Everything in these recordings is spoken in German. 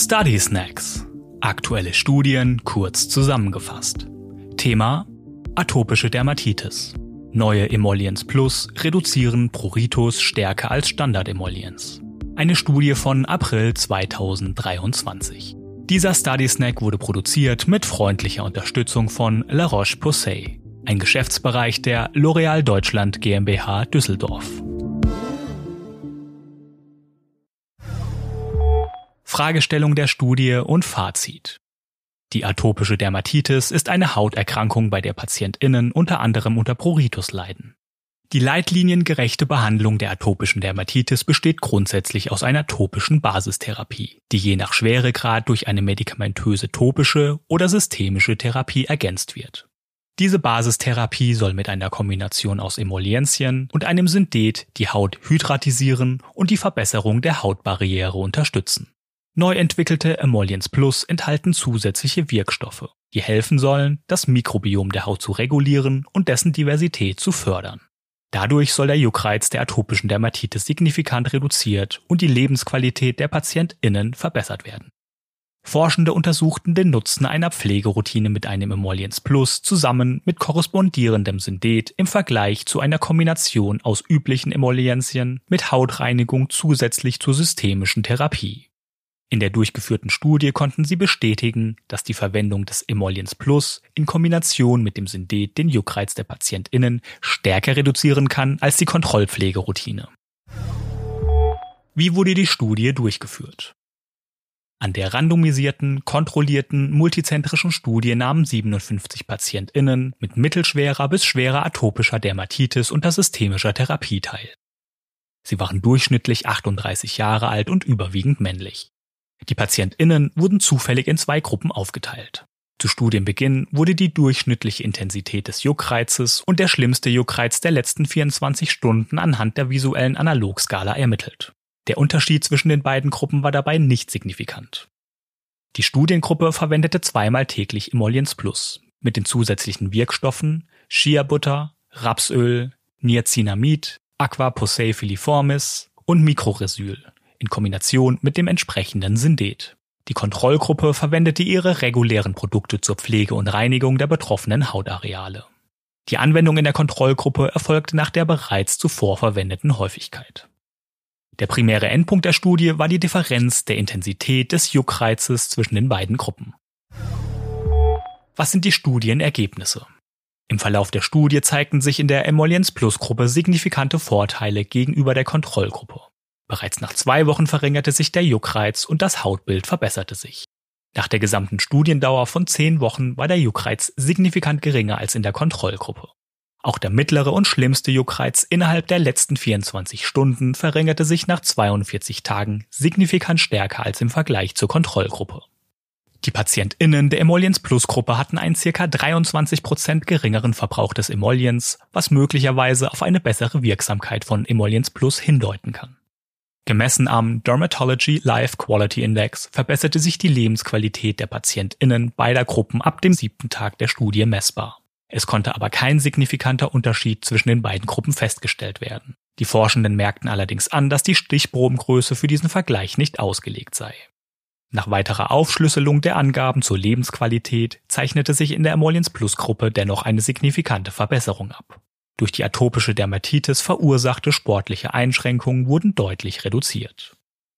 Study Snacks. Aktuelle Studien kurz zusammengefasst. Thema Atopische Dermatitis. Neue Emollients Plus reduzieren Pruritus stärker als Standard-Emollients. Eine Studie von April 2023. Dieser Study Snack wurde produziert mit freundlicher Unterstützung von La Roche-Posay, ein Geschäftsbereich der L'Oréal Deutschland GmbH Düsseldorf. Fragestellung der Studie und Fazit. Die atopische Dermatitis ist eine Hauterkrankung, bei der PatientInnen unter anderem unter Pruritus leiden. Die leitliniengerechte Behandlung der atopischen Dermatitis besteht grundsätzlich aus einer topischen Basistherapie, die je nach Schweregrad durch eine medikamentöse topische oder systemische Therapie ergänzt wird. Diese Basistherapie soll mit einer Kombination aus Emollientien und einem Synthet die Haut hydratisieren und die Verbesserung der Hautbarriere unterstützen. Neu entwickelte Emollients Plus enthalten zusätzliche Wirkstoffe, die helfen sollen, das Mikrobiom der Haut zu regulieren und dessen Diversität zu fördern. Dadurch soll der Juckreiz der atopischen Dermatitis signifikant reduziert und die Lebensqualität der PatientInnen verbessert werden. Forschende untersuchten den Nutzen einer Pflegeroutine mit einem Emollients Plus zusammen mit korrespondierendem Synthet im Vergleich zu einer Kombination aus üblichen Emollientien mit Hautreinigung zusätzlich zur systemischen Therapie. In der durchgeführten Studie konnten sie bestätigen, dass die Verwendung des Emollients Plus in Kombination mit dem Synthet den Juckreiz der PatientInnen stärker reduzieren kann als die Kontrollpflegeroutine. Wie wurde die Studie durchgeführt? An der randomisierten, kontrollierten, multizentrischen Studie nahmen 57 PatientInnen mit mittelschwerer bis schwerer atopischer Dermatitis unter systemischer Therapie teil. Sie waren durchschnittlich 38 Jahre alt und überwiegend männlich. Die PatientInnen wurden zufällig in zwei Gruppen aufgeteilt. Zu Studienbeginn wurde die durchschnittliche Intensität des Juckreizes und der schlimmste Juckreiz der letzten 24 Stunden anhand der visuellen Analogskala ermittelt. Der Unterschied zwischen den beiden Gruppen war dabei nicht signifikant. Die Studiengruppe verwendete zweimal täglich Emollients Plus mit den zusätzlichen Wirkstoffen Shea Butter, Rapsöl, Niacinamid, Aqua Posei filiformis und Mikroresyl in Kombination mit dem entsprechenden Synthet. Die Kontrollgruppe verwendete ihre regulären Produkte zur Pflege und Reinigung der betroffenen Hautareale. Die Anwendung in der Kontrollgruppe erfolgte nach der bereits zuvor verwendeten Häufigkeit. Der primäre Endpunkt der Studie war die Differenz der Intensität des Juckreizes zwischen den beiden Gruppen. Was sind die Studienergebnisse? Im Verlauf der Studie zeigten sich in der Emollients Plus Gruppe signifikante Vorteile gegenüber der Kontrollgruppe. Bereits nach zwei Wochen verringerte sich der Juckreiz und das Hautbild verbesserte sich. Nach der gesamten Studiendauer von zehn Wochen war der Juckreiz signifikant geringer als in der Kontrollgruppe. Auch der mittlere und schlimmste Juckreiz innerhalb der letzten 24 Stunden verringerte sich nach 42 Tagen signifikant stärker als im Vergleich zur Kontrollgruppe. Die PatientInnen der Emollients Plus Gruppe hatten einen ca. 23% geringeren Verbrauch des Emollients, was möglicherweise auf eine bessere Wirksamkeit von Emollients Plus hindeuten kann. Gemessen am Dermatology Life Quality Index verbesserte sich die Lebensqualität der PatientInnen beider Gruppen ab dem siebten Tag der Studie messbar. Es konnte aber kein signifikanter Unterschied zwischen den beiden Gruppen festgestellt werden. Die Forschenden merkten allerdings an, dass die Stichprobengröße für diesen Vergleich nicht ausgelegt sei. Nach weiterer Aufschlüsselung der Angaben zur Lebensqualität zeichnete sich in der Emollients Plus Gruppe dennoch eine signifikante Verbesserung ab. Durch die atopische Dermatitis verursachte sportliche Einschränkungen wurden deutlich reduziert.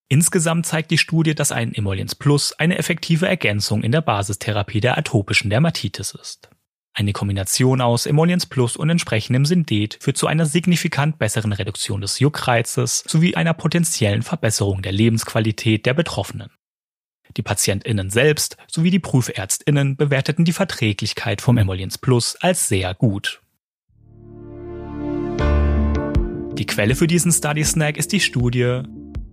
Insgesamt zeigt die Studie, dass ein Emollients Plus eine effektive Ergänzung in der Basistherapie der atopischen Dermatitis ist. Eine Kombination aus Emollients Plus und entsprechendem Synthet führt zu einer signifikant besseren Reduktion des Juckreizes sowie einer potenziellen Verbesserung der Lebensqualität der Betroffenen. Die PatientInnen selbst sowie die PrüfärztInnen bewerteten die Verträglichkeit vom Emollients Plus als sehr gut. Quelle für diesen Study Snack ist die Studie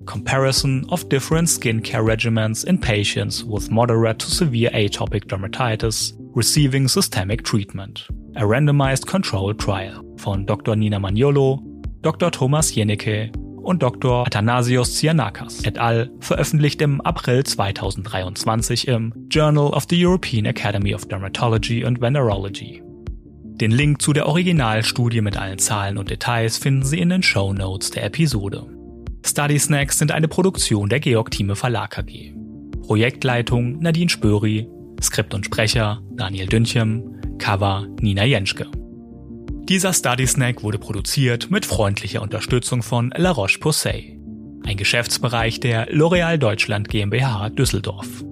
Comparison of Different Skincare Regimens in Patients with Moderate to Severe Atopic Dermatitis Receiving Systemic Treatment. A Randomized Controlled Trial von Dr. Nina Magnolo, Dr. Thomas Jennecke und Dr. Athanasios Tsianakas et al. veröffentlicht im April 2023 im Journal of the European Academy of Dermatology and Venerology. Den Link zu der Originalstudie mit allen Zahlen und Details finden Sie in den Show Notes der Episode. Study Snacks sind eine Produktion der Georg Thieme Verlag AG. Projektleitung Nadine Spöri, Skript und Sprecher Daniel Dünchem, Cover Nina Jenschke. Dieser Study Snack wurde produziert mit freundlicher Unterstützung von La Roche-Posay, ein Geschäftsbereich der L'Oréal Deutschland GmbH Düsseldorf.